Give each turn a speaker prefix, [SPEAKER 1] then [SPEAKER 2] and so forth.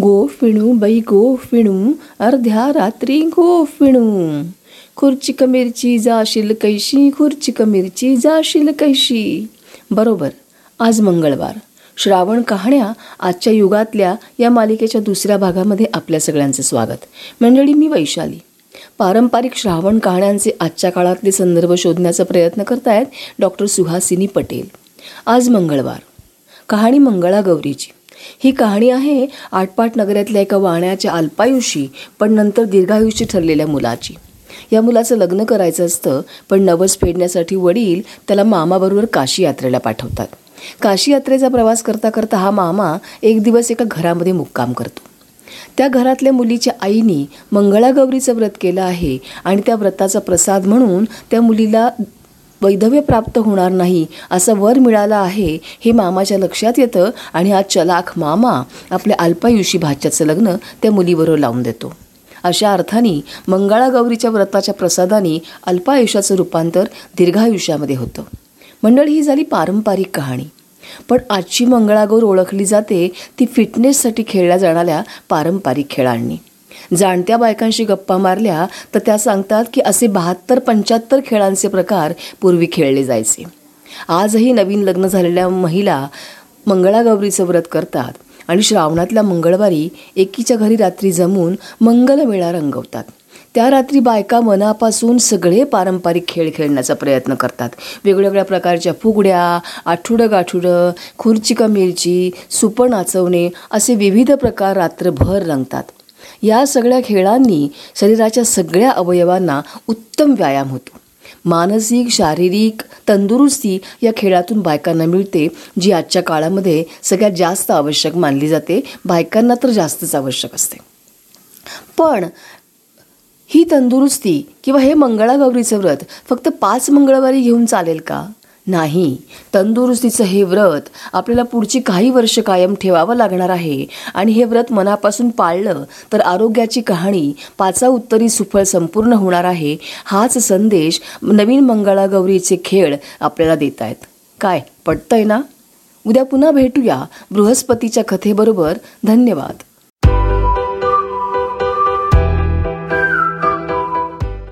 [SPEAKER 1] गो फिणू बाई गो फिणू अर्ध्या रात्री गो फिणू मिरची कमिरची जाशील कैशी खुर्ची कमिरची जाशील कैशी बरोबर आज मंगळवार श्रावण कहाण्या आजच्या युगातल्या या मालिकेच्या दुसऱ्या भागामध्ये आपल्या सगळ्यांचं स्वागत मंडळी मी वैशाली पारंपरिक श्रावण कहाण्यांचे आजच्या काळातले संदर्भ शोधण्याचा प्रयत्न करतायत डॉक्टर सुहासिनी पटेल आज मंगळवार कहाणी मंगळागौरीची ही कहाणी आहे आटपाट नगरातल्या एका वाण्याच्या अल्पायुषी पण नंतर दीर्घायुषी ठरलेल्या मुलाची. या मुलाचं लग्न करायचं असतं पण नवस फेडण्यासाठी वडील त्याला मामाबरोबर काशी यात्रेला पाठवतात. काशी यात्रेचा प्रवास करता करता हा मामा एक दिवस एका घरामध्ये मुक्काम करतो. त्या घरातल्या मुलीच्या आईनी मंगळागौरीचं व्रत केलं आहे आणि त्या व्रताचा प्रसाद म्हणून त्या मुलीला वैधव्य प्राप्त होणार नाही असं वर मिळालं आहे हे मामाच्या लक्षात येतं आणि हा चलाख मामा आपल्या अल्पायुषी भाच्याचं लग्न त्या मुलीबरोबर लावून देतो. अशा अर्थाने मंगळागौरीच्या व्रताच्या प्रसादाने अल्पायुष्याचं रूपांतर दीर्घायुष्यामध्ये होतं. मंडळ ही झाली पारंपरिक कहाणी. पण आजची मंगळागौर ओळखली जाते ती फिटनेससाठी खेळल्या जाणाऱ्या पारंपरिक खेळांनी. जाणत्या बायकांशी गप्पा मारल्या तर त्या सांगतात की असे बहात्तर पंच्याहत्तर खेळांचे प्रकार पूर्वी खेळले जायचे. आजही नवीन लग्न झालेल्या महिला मंगळागौरीचं व्रत करतात आणि श्रावणातल्या मंगळवारी एकीच्या घरी रात्री जमून मंगलमेळा रंगवतात. त्या रात्री बायका मनापासून सगळे पारंपरिक खेळ खेळण्याचा प्रयत्न करतात. वेगवेगळ्या प्रकारच्या फुगड्या आठुडं गाठुडं खुर्ची का मिरची सुपं नाचवणे असे विविध प्रकार रात्रभर रंगतात. या सगळ्या खेळांनी शरीराच्या सगळ्या अवयवांना उत्तम व्यायाम होतो. मानसिक शारीरिक तंदुरुस्ती या खेळातून बायकांना मिळते जी आजच्या काळामध्ये सगळ्यात जास्त आवश्यक मानली जाते. बायकांना तर जास्तच आवश्यक असते. पण ही तंदुरुस्ती किंवा हे मंगळागौरीचं व्रत फक्त पाच मंगळवारी घेऊन चालेल का? नाही तंदुरुस्तीचं हे व्रत आपल्याला पुढची काही वर्ष कायम ठेवावं लागणार आहे. आणि हे व्रत मनापासून पाळलं तर आरोग्याची कहाणी पाचा उत्तरी सुफळ संपूर्ण होणार आहे. हाच संदेश नवीन मंगळागौरीचे खेळ आपल्याला देत आहेत. काय पटतंय ना? उद्या पुन्हा भेटूया बृहस्पतीच्या कथेबरोबर. धन्यवाद.